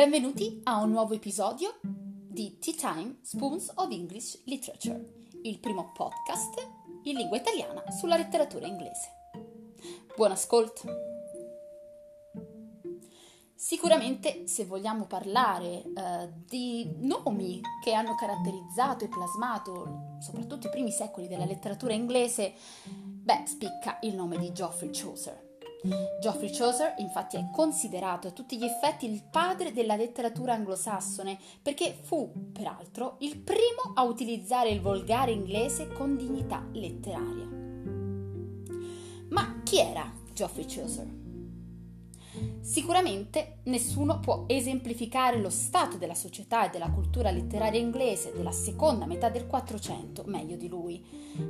Benvenuti a un nuovo episodio di Tea Time Spoons of English Literature, il primo podcast in lingua italiana sulla letteratura inglese. Buon ascolto! Sicuramente se vogliamo parlare eh, di nomi che hanno caratterizzato e plasmato soprattutto i primi secoli della letteratura inglese, beh, spicca il nome di Geoffrey Chaucer. Geoffrey Chaucer infatti è considerato a tutti gli effetti il padre della letteratura anglosassone perché fu, peraltro, il primo a utilizzare il volgare inglese con dignità letteraria. Ma chi era Geoffrey Chaucer? Sicuramente nessuno può esemplificare lo stato della società e della cultura letteraria inglese della seconda metà del Quattrocento meglio di lui.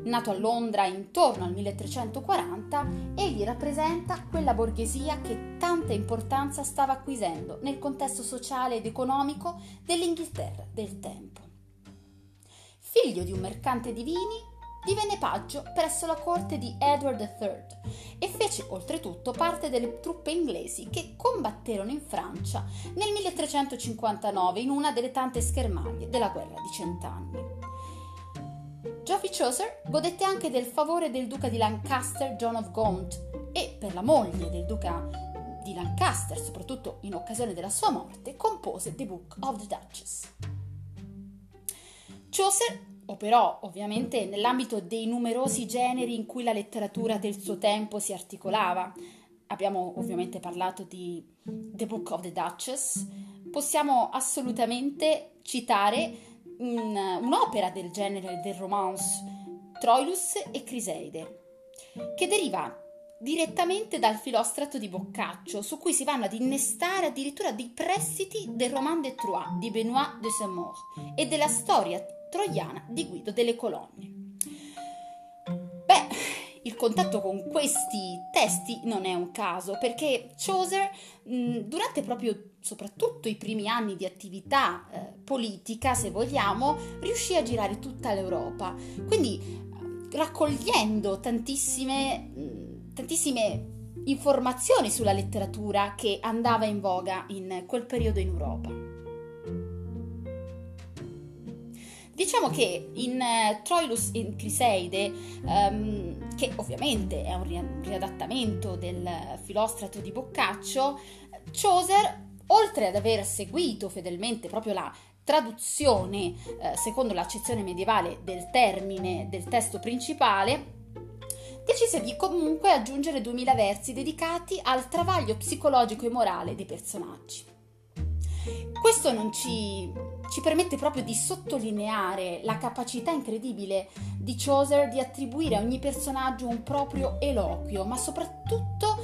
Nato a Londra intorno al 1340, egli rappresenta quella borghesia che tanta importanza stava acquisendo nel contesto sociale ed economico dell'Inghilterra del tempo. Figlio di un mercante di vini, divenne paggio presso la corte di Edward III e fece oltretutto parte delle truppe inglesi che combatterono in Francia nel 1359 in una delle tante schermaglie della guerra di cent'anni. Geoffrey Chaucer godette anche del favore del duca di Lancaster John of Gaunt e per la moglie del duca di Lancaster, soprattutto in occasione della sua morte, compose The Book of the Duchess. Chaucer operò ovviamente nell'ambito dei numerosi generi in cui la letteratura del suo tempo si articolava. Abbiamo ovviamente parlato di The Book of the Duchess, possiamo assolutamente citare un, un'opera del genere del romance, Troilus e Criseide, che deriva direttamente dal filostrato di Boccaccio, su cui si vanno ad innestare addirittura dei prestiti del roman de Troyes di Benoît de Saint-Maur e della storia troiana di Guido delle Colonne. Beh, il contatto con questi testi non è un caso perché Chaucer, durante proprio soprattutto i primi anni di attività eh, politica, se vogliamo, riuscì a girare tutta l'Europa. Quindi raccogliendo tantissime, tantissime informazioni sulla letteratura che andava in voga in quel periodo in Europa. Diciamo che in uh, Troilus in Criseide, um, che ovviamente è un, ri- un riadattamento del filostrato di Boccaccio, Chaucer, oltre ad aver seguito fedelmente proprio la traduzione eh, secondo l'accezione medievale del termine del testo principale, decise di comunque aggiungere 2000 versi dedicati al travaglio psicologico e morale dei personaggi. Questo non ci ci permette proprio di sottolineare la capacità incredibile di Chaucer di attribuire a ogni personaggio un proprio eloquio, ma soprattutto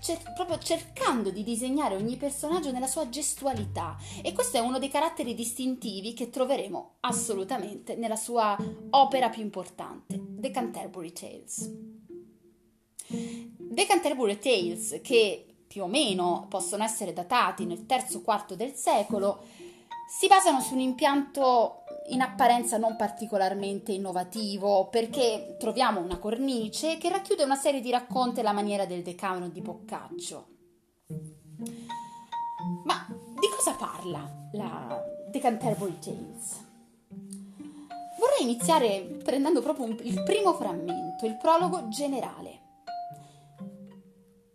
cer- proprio cercando di disegnare ogni personaggio nella sua gestualità. E questo è uno dei caratteri distintivi che troveremo assolutamente nella sua opera più importante, The Canterbury Tales. The Canterbury Tales, che più o meno possono essere datati nel terzo quarto del secolo, si basano su un impianto in apparenza non particolarmente innovativo perché troviamo una cornice che racchiude una serie di racconti alla maniera del Decameron di Boccaccio. Ma di cosa parla la The Canterbury Tales? Vorrei iniziare prendendo proprio un, il primo frammento, il prologo generale.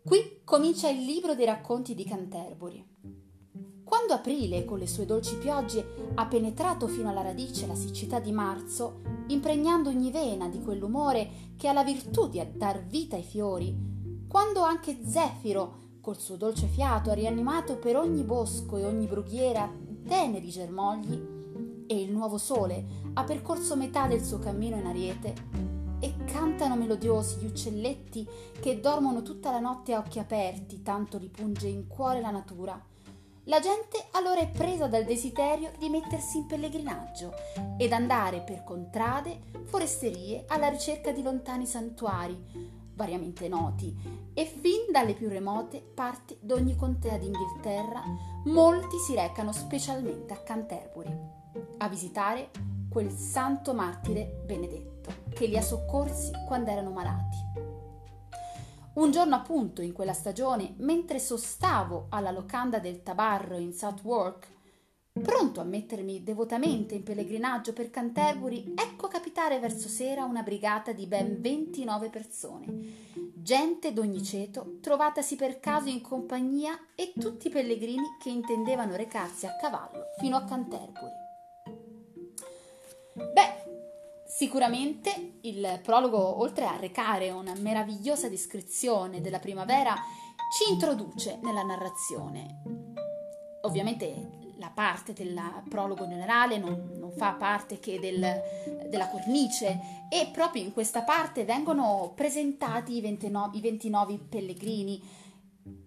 Qui comincia il libro dei racconti di Canterbury. Quando aprile, con le sue dolci piogge, ha penetrato fino alla radice la siccità di marzo, impregnando ogni vena di quell'umore che ha la virtù di dar vita ai fiori, quando anche Zefiro, col suo dolce fiato, ha rianimato per ogni bosco e ogni brughiera teneri germogli, e il nuovo sole ha percorso metà del suo cammino in ariete, e cantano melodiosi gli uccelletti che dormono tutta la notte a occhi aperti, tanto li punge in cuore la natura, la gente allora è presa dal desiderio di mettersi in pellegrinaggio ed andare per contrade, foresterie alla ricerca di lontani santuari, variamente noti, e fin dalle più remote parti d'ogni contea d'Inghilterra molti si recano specialmente a Canterbury a visitare quel santo martire benedetto che li ha soccorsi quando erano malati. Un giorno appunto in quella stagione, mentre sostavo alla locanda del tabarro in Southwark, pronto a mettermi devotamente in pellegrinaggio per Canterbury, ecco capitare verso sera una brigata di ben 29 persone, gente d'ogni ceto, trovatasi per caso in compagnia e tutti i pellegrini che intendevano recarsi a cavallo fino a Canterbury. Beh, Sicuramente il prologo, oltre a recare una meravigliosa descrizione della primavera, ci introduce nella narrazione. Ovviamente la parte del prologo generale non, non fa parte che del, della cornice e proprio in questa parte vengono presentati i 29, i 29 pellegrini,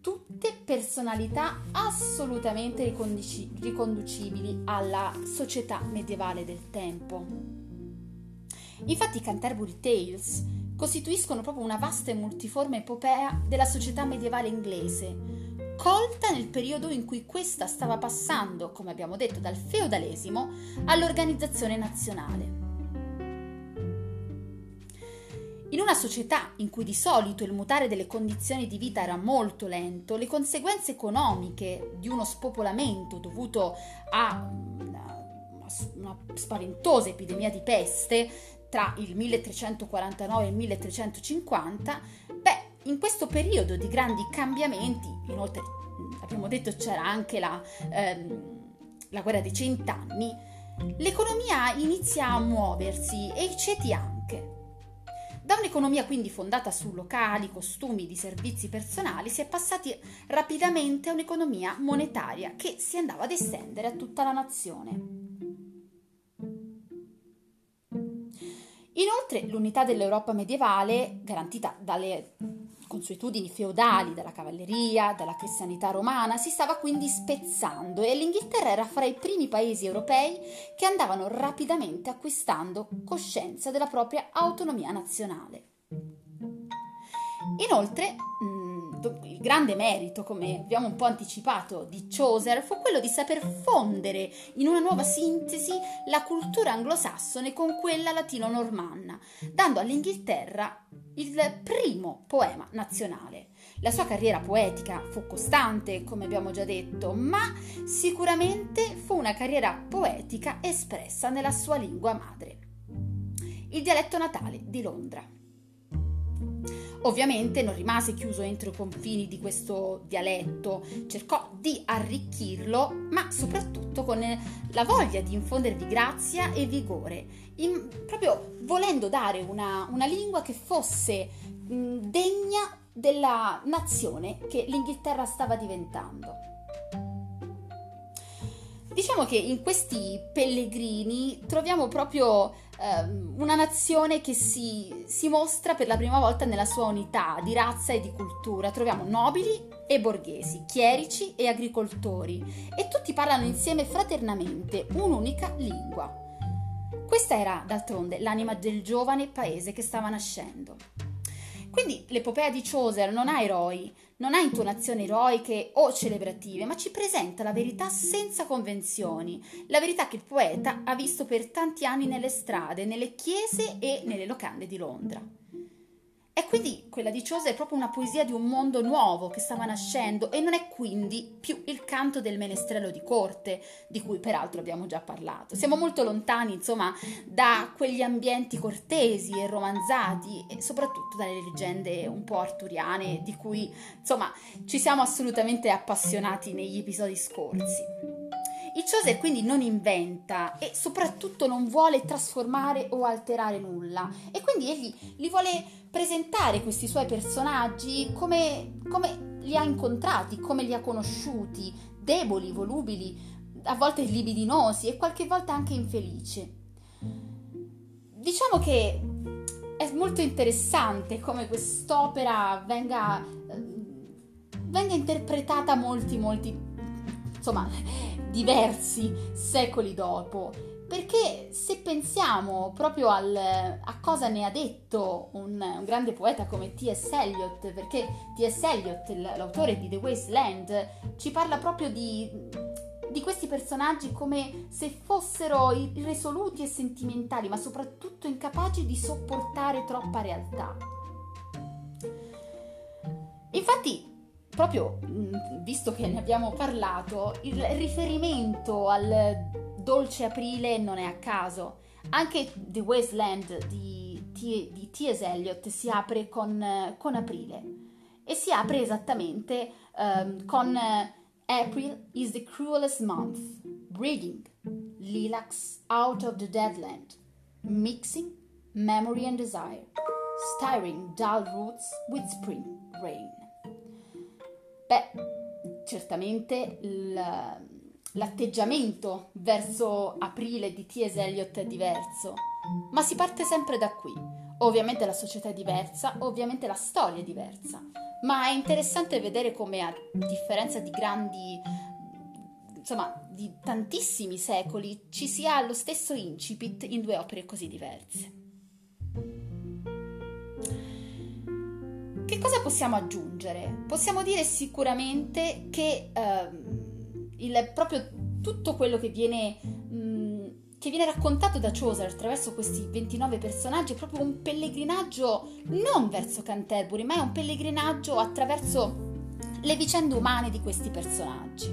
tutte personalità assolutamente riconducibili alla società medievale del tempo. Infatti i Canterbury Tales costituiscono proprio una vasta e multiforme epopea della società medievale inglese, colta nel periodo in cui questa stava passando, come abbiamo detto, dal feudalesimo all'organizzazione nazionale. In una società in cui di solito il mutare delle condizioni di vita era molto lento, le conseguenze economiche di uno spopolamento dovuto a una, una spaventosa epidemia di peste tra il 1349 e il 1350, beh, in questo periodo di grandi cambiamenti, inoltre abbiamo detto c'era anche la, ehm, la guerra dei cent'anni, l'economia inizia a muoversi e i ceti anche. Da un'economia quindi fondata su locali, costumi, di servizi personali, si è passati rapidamente a un'economia monetaria che si andava ad estendere a tutta la nazione. Inoltre l'unità dell'Europa medievale, garantita dalle consuetudini feudali, dalla cavalleria, dalla cristianità romana, si stava quindi spezzando e l'Inghilterra era fra i primi paesi europei che andavano rapidamente acquistando coscienza della propria autonomia nazionale. Inoltre, il grande merito, come abbiamo un po' anticipato, di Chaucer fu quello di saper fondere in una nuova sintesi la cultura anglosassone con quella latino-normanna, dando all'Inghilterra il primo poema nazionale. La sua carriera poetica fu costante, come abbiamo già detto, ma sicuramente fu una carriera poetica espressa nella sua lingua madre, il dialetto natale di Londra. Ovviamente non rimase chiuso entro i confini di questo dialetto, cercò di arricchirlo, ma soprattutto con la voglia di infondervi grazia e vigore, in, proprio volendo dare una, una lingua che fosse mh, degna della nazione che l'Inghilterra stava diventando. Diciamo che in questi pellegrini troviamo proprio eh, una nazione che si, si, mostra per la prima volta nella sua unità di razza e di cultura. Troviamo nobili e borghesi, chierici e agricoltori e tutti parlano insieme fraternamente un'unica lingua. Questa era d'altronde l'anima del giovane paese che stava nascendo. Quindi l'epopea di Chaucer non ha eroi, non ha intonazioni eroiche o celebrative, ma ci presenta la verità senza convenzioni, la verità che il poeta ha visto per tanti anni nelle strade, nelle chiese e nelle locande di Londra. E quindi quella di Ciosa è proprio una poesia di un mondo nuovo che stava nascendo e non è quindi più il canto del menestrello di corte, di cui peraltro abbiamo già parlato. Siamo molto lontani, insomma, da quegli ambienti cortesi e romanzati e soprattutto dalle leggende un po' arturiane di cui, insomma, ci siamo assolutamente appassionati negli episodi scorsi. Il Chaucer quindi non inventa e soprattutto non vuole trasformare o alterare nulla e quindi egli li vuole presentare questi suoi personaggi come, come li ha incontrati, come li ha conosciuti, deboli, volubili, a volte libidinosi e qualche volta anche infelici. Diciamo che è molto interessante come quest'opera venga, venga interpretata molti, molti, insomma, diversi secoli dopo. Perché se pensiamo proprio al, a cosa ne ha detto un, un, grande poeta come T.S. Eliot, perché T.S. Eliot, l'autore di The Wasteland, ci parla proprio di, di questi personaggi come se fossero irresoluti e sentimentali, ma soprattutto incapaci di sopportare troppa realtà. Infatti, proprio visto che ne abbiamo parlato, il riferimento al dolce aprile non è a caso. Anche The Wasteland di, di T.S. Eliot si apre con, con, aprile e si apre esattamente um, con April is the cruelest month, breeding lilacs out of the deadland, mixing memory and desire, stirring dull roots with spring rain. Beh, certamente l'atteggiamento verso aprile di T.S. Eliot è diverso, ma si parte sempre da qui. Ovviamente la società è diversa, ovviamente la storia è diversa, ma è interessante vedere come a differenza di grandi, insomma, di tantissimi secoli, ci sia lo stesso incipit in due opere così diverse. Che cosa possiamo aggiungere? Possiamo dire sicuramente che ehm, il, proprio tutto quello che viene, mh, che viene raccontato da Chaucer attraverso questi 29 personaggi è proprio un pellegrinaggio non verso Canterbury, ma è un pellegrinaggio attraverso le vicende umane di questi personaggi.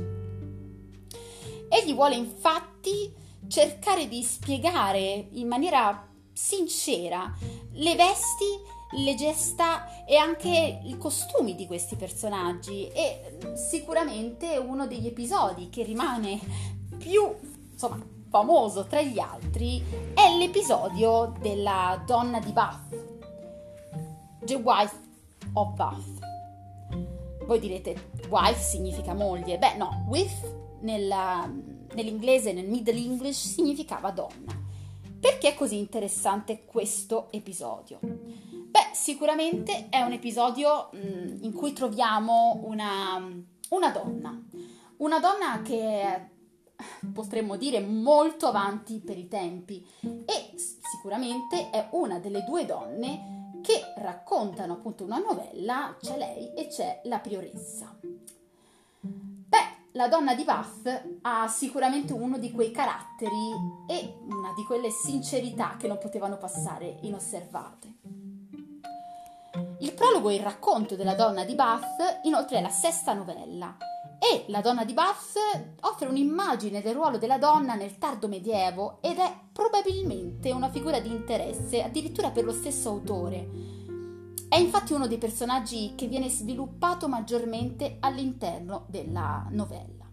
Egli vuole infatti cercare di spiegare in maniera sincera le vesti le gesta e anche i costumi di questi personaggi. E sicuramente uno degli episodi che rimane più insomma famoso tra gli altri è l'episodio della donna di Bath The Wife of Bath. Voi direte wife significa moglie. Beh no wife nella, nell'inglese nel middle english significava donna. Perché è così interessante questo episodio Beh, sicuramente è un episodio mh, mm, in cui troviamo una, una donna, una donna che potremmo dire molto avanti per i tempi e sicuramente è una delle due donne che raccontano appunto una novella, c'è lei e c'è la prioressa. Beh, la donna di Bath ha sicuramente uno di quei caratteri e una di quelle sincerità che non potevano passare inosservate. Il prologo e il racconto della donna di Bath inoltre è la sesta novella e la donna di Bath offre un'immagine del ruolo della donna nel tardo medievo ed è probabilmente una figura di interesse addirittura per lo stesso autore. È infatti uno dei personaggi che viene sviluppato maggiormente all'interno della novella.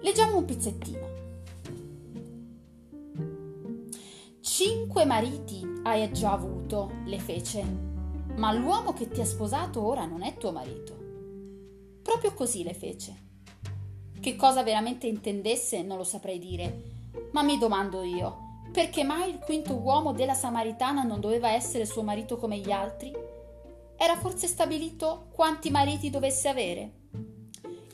Leggiamo un pezzettino. Cinque mariti hai già avuto, le fece, ma l'uomo che ti ha sposato ora non è tuo marito. Proprio così le fece. Che cosa veramente intendesse non lo saprei dire, ma mi domando io, perché mai il quinto uomo della Samaritana non doveva essere suo marito come gli altri? Era forse stabilito quanti mariti dovesse avere?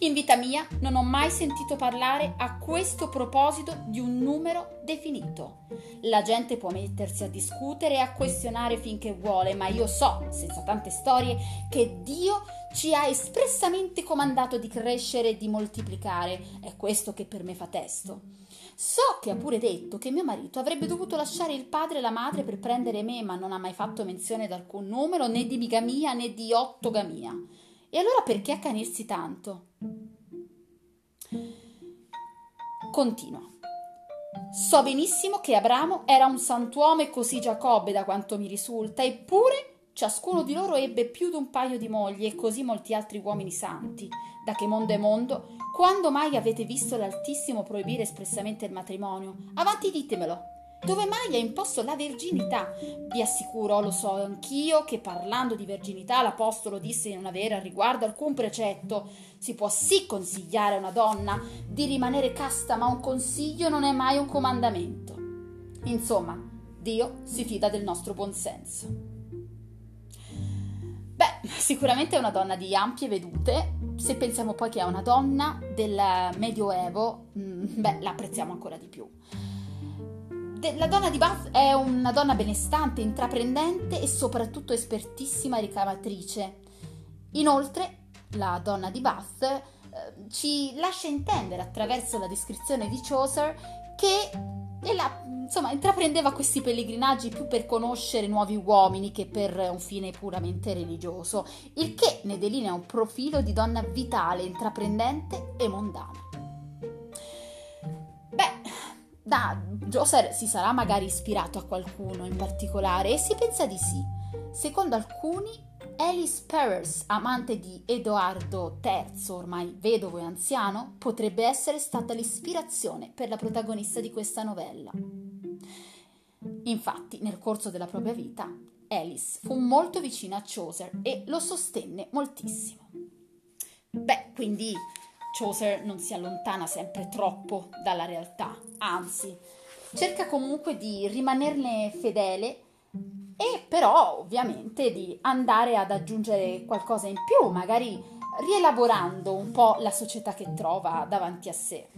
In vita mia non ho mai sentito parlare a questo proposito di un numero definito. La gente può mettersi a discutere e a questionare finché vuole, ma io so, senza tante storie, che Dio ci ha espressamente comandato di crescere e di moltiplicare. È questo che per me fa testo. So che ha pure detto che mio marito avrebbe dovuto lasciare il padre e la madre per prendere me, ma non ha mai fatto menzione di alcun numero, né di bigamia né di ottogamia. E allora perché accanirsi tanto? Continua. So benissimo che Abramo era un santuomo e così Giacobbe, da quanto mi risulta, eppure ciascuno di loro ebbe più di un paio di mogli e così molti altri uomini santi. Da che mondo è mondo, quando mai avete visto l'Altissimo proibire espressamente il matrimonio? Avanti ditemelo dove mai ha imposto la verginità. Vi assicuro, lo so anch'io, che parlando di verginità l'Apostolo disse di non avere al riguardo alcun precetto. Si può sì consigliare a una donna di rimanere casta, ma un consiglio non è mai un comandamento. Insomma, Dio si fida del nostro buonsenso. Beh, sicuramente è una donna di ampie vedute. Se pensiamo poi che è una donna del Medioevo, mm, beh, la apprezziamo ancora di più la donna di Bath è una donna benestante, intraprendente e soprattutto espertissima ricamatrice. Inoltre, la donna di Bath eh, ci lascia intendere attraverso la descrizione di Chaucer che e la, insomma, intraprendeva questi pellegrinaggi più per conoscere nuovi uomini che per un fine puramente religioso, il che ne delinea un profilo di donna vitale, intraprendente e mondana. Da Joser si sarà magari ispirato a qualcuno in particolare e si pensa di sì. Secondo alcuni Alice Perers, amante di Edoardo III, ormai vedovo e anziano, potrebbe essere stata l'ispirazione per la protagonista di questa novella. Infatti, nel corso della propria vita, Alice fu molto vicina a Chaucer e lo sostenne moltissimo. Beh, quindi Chaucer non si allontana sempre troppo dalla realtà, anzi, cerca comunque di rimanerne fedele e però ovviamente di andare ad aggiungere qualcosa in più, magari rielaborando un po' la società che trova davanti a sé.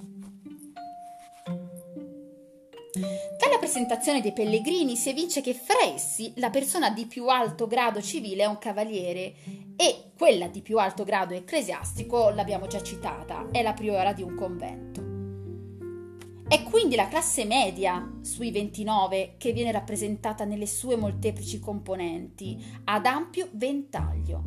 Dalla presentazione dei pellegrini si evince che fra essi la persona di più alto grado civile è un cavaliere e quella di più alto grado ecclesiastico, l'abbiamo già citata, è la priora di un convento. È quindi la classe media sui 29 che viene rappresentata nelle sue molteplici componenti, ad ampio ventaglio.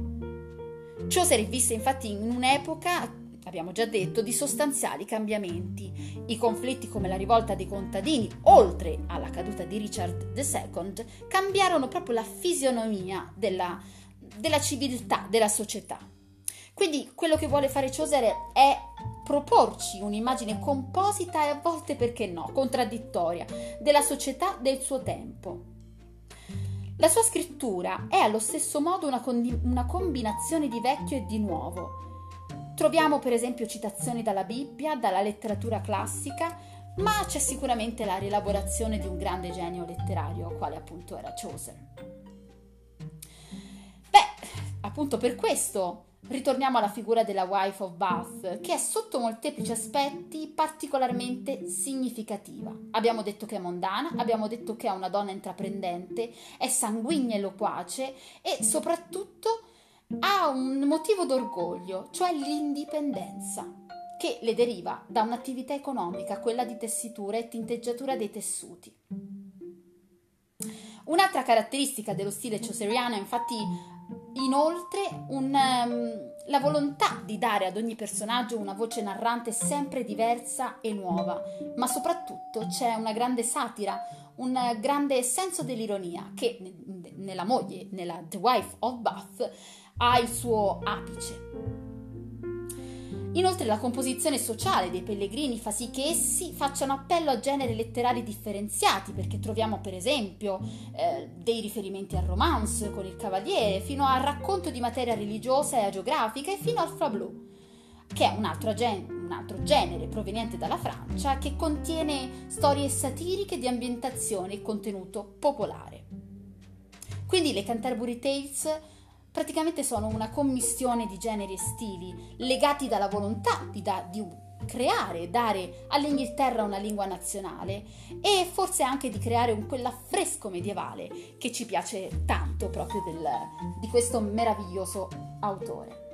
Ciò si è rivisto infatti in un'epoca, abbiamo già detto, di sostanziali cambiamenti. I conflitti come la rivolta dei contadini, oltre alla caduta di Richard II, cambiarono proprio la fisionomia della, della civiltà, della società. Quindi quello che vuole fare Chaucer è proporci un'immagine composita e a volte, perché no, contraddittoria della società del suo tempo. La sua scrittura è allo stesso modo una, con- una combinazione di vecchio e di nuovo. Troviamo per esempio citazioni dalla Bibbia, dalla letteratura classica, ma c'è sicuramente la rielaborazione di un grande genio letterario, quale appunto era Chaucer. Appunto per questo Ritorniamo alla figura della wife of Bath, che è sotto molteplici aspetti particolarmente significativa. Abbiamo detto che è mondana, abbiamo detto che è una donna intraprendente, è sanguigna e loquace e soprattutto ha un motivo d'orgoglio, cioè l'indipendenza, che le deriva da un'attività economica, quella di tessitura e tinteggiatura dei tessuti. Un'altra caratteristica dello stile chauceriano infatti Inoltre, un, um, la volontà di dare ad ogni personaggio una voce narrante sempre diversa e nuova, ma soprattutto c'è una grande satira, un grande senso dell'ironia che nella moglie, nella The Wife of Bath, ha il suo apice. Inoltre la composizione sociale dei pellegrini fa sì che essi facciano appello a generi letterari differenziati, perché troviamo per esempio eh, dei riferimenti al romance con il cavaliere, fino al racconto di materia religiosa e agiografica e fino al fablou, che è un altro, gen- un altro genere proveniente dalla Francia che contiene storie satiriche di ambientazione e contenuto popolare. Quindi le Canterbury Tales praticamente sono una commissione di generi e stili legati dalla volontà di, da, di creare, dare all'Inghilterra una lingua nazionale e forse anche di creare un quell'affresco medievale che ci piace tanto proprio del, di questo meraviglioso autore.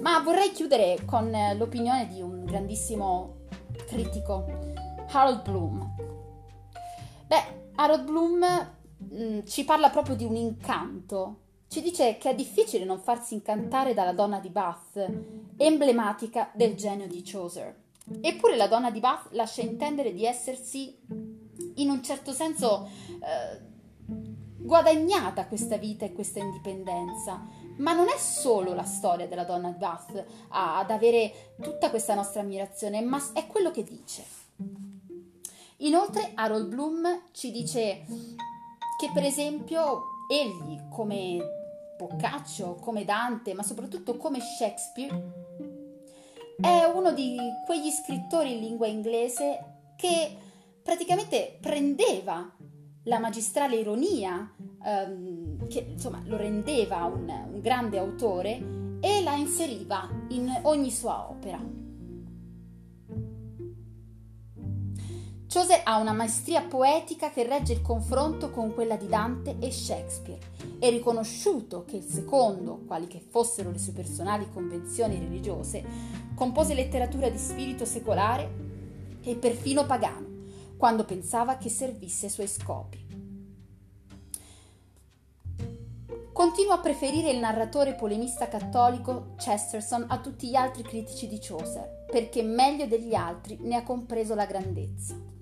Ma vorrei chiudere con l'opinione di un grandissimo critico, Harold Bloom. Beh, Harold Bloom mh, mm, ci parla proprio di un incanto ci dice che è difficile non farsi incantare dalla donna di Bath, emblematica del genio di Chaucer. Eppure la donna di Bath lascia intendere di essersi, in un certo senso, eh, guadagnata questa vita e questa indipendenza. Ma non è solo la storia della donna di Bath ad avere tutta questa nostra ammirazione, ma è quello che dice. Inoltre Harold Bloom ci dice che per esempio egli come Boccaccio, come Dante, ma soprattutto come Shakespeare, è uno di quegli scrittori in lingua inglese che praticamente prendeva la magistrale ironia, ehm, che insomma lo rendeva un, un grande autore, e la inseriva in ogni sua opera. Chaucer ha una maestria poetica che regge il confronto con quella di Dante e Shakespeare. È riconosciuto che il secondo, quali che fossero le sue personali convenzioni religiose, compose letteratura di spirito secolare e perfino pagano, quando pensava che servisse ai suoi scopi. Continua a preferire il narratore polemista cattolico Chesterton a tutti gli altri critici di Chaucer, perché meglio degli altri ne ha compreso la grandezza.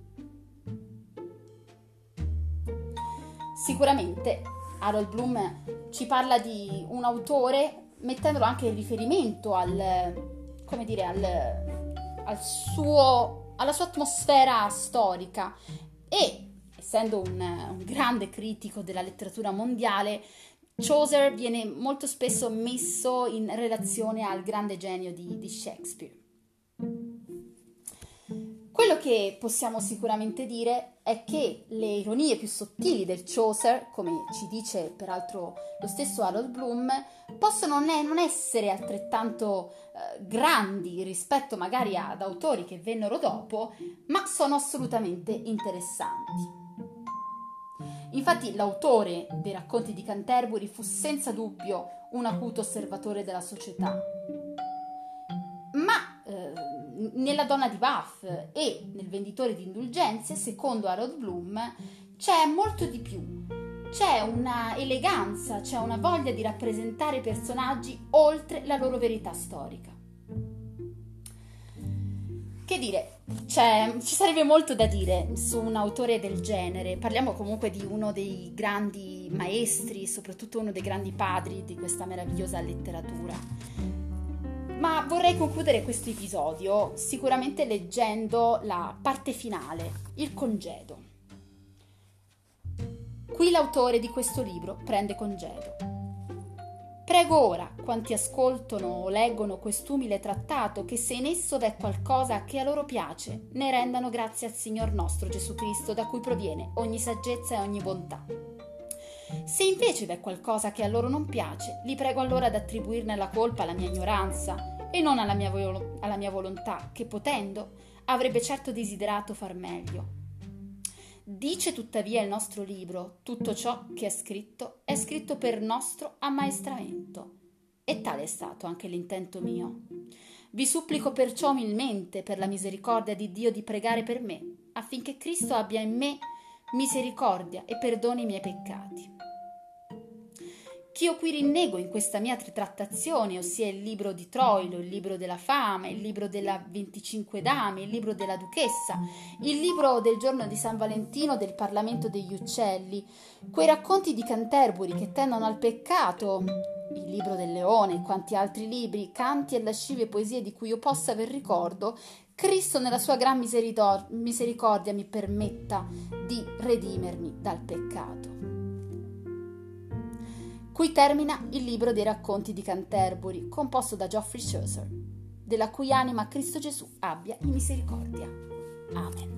Sicuramente Harold Bloom ci parla di un autore mettendolo anche in riferimento al, come dire, al, al suo, alla sua atmosfera storica e essendo un, un grande critico della letteratura mondiale Chaucer viene molto spesso messo in relazione al grande genio di, di Shakespeare. Quello che possiamo sicuramente dire è che le ironie più sottili del Chaucer, come ci dice peraltro lo stesso Harold Bloom, possono non essere altrettanto eh, grandi rispetto magari ad autori che vennero dopo, ma sono assolutamente interessanti. Infatti l'autore dei racconti di Canterbury fu senza dubbio un acuto osservatore della società. Nella donna di Bath e nel venditore di indulgenze, secondo Harold Bloom, c'è molto di più. C'è una eleganza, c'è una voglia di rappresentare personaggi oltre la loro verità storica. Che dire, cioè, ci sarebbe molto da dire su un autore del genere. Parliamo comunque di uno dei grandi maestri, soprattutto uno dei grandi padri di questa meravigliosa letteratura. Ma vorrei concludere questo episodio sicuramente leggendo la parte finale, il congedo. Qui l'autore di questo libro prende congedo Prego ora, quanti ascoltano o leggono quest'umile trattato, che se in esso v'è qualcosa che a loro piace, ne rendano grazie al Signor nostro Gesù Cristo, da cui proviene ogni saggezza e ogni bontà. Se invece v'è qualcosa che a loro non piace, li prego allora di attribuirne la colpa alla mia ignoranza e non alla mia, vo- alla mia volontà, che potendo avrebbe certo desiderato far meglio Dice tuttavia il nostro libro, tutto ciò che è scritto è scritto per nostro ammaestramento. E tale è stato anche l'intento mio. Vi supplico perciò umilmente, per la misericordia di Dio, di pregare per me, affinché Cristo abbia in me misericordia e perdoni i miei peccati che io qui rinnego in questa mia trattazione, ossia il libro di Troilo, il libro della fame, il libro della 25 dame, il libro della duchessa, il libro del giorno di San Valentino del Parlamento degli uccelli, quei racconti di Canterbury che tendono al peccato, il libro del leone e quanti altri libri, canti e lascive poesie di cui io possa aver ricordo, Cristo nella sua gran misericordia mi permetta di redimermi dal peccato. Qui termina il libro dei racconti di Canterbury, composto da Geoffrey Chaucer, della cui anima Cristo Gesù abbia in misericordia. Amen.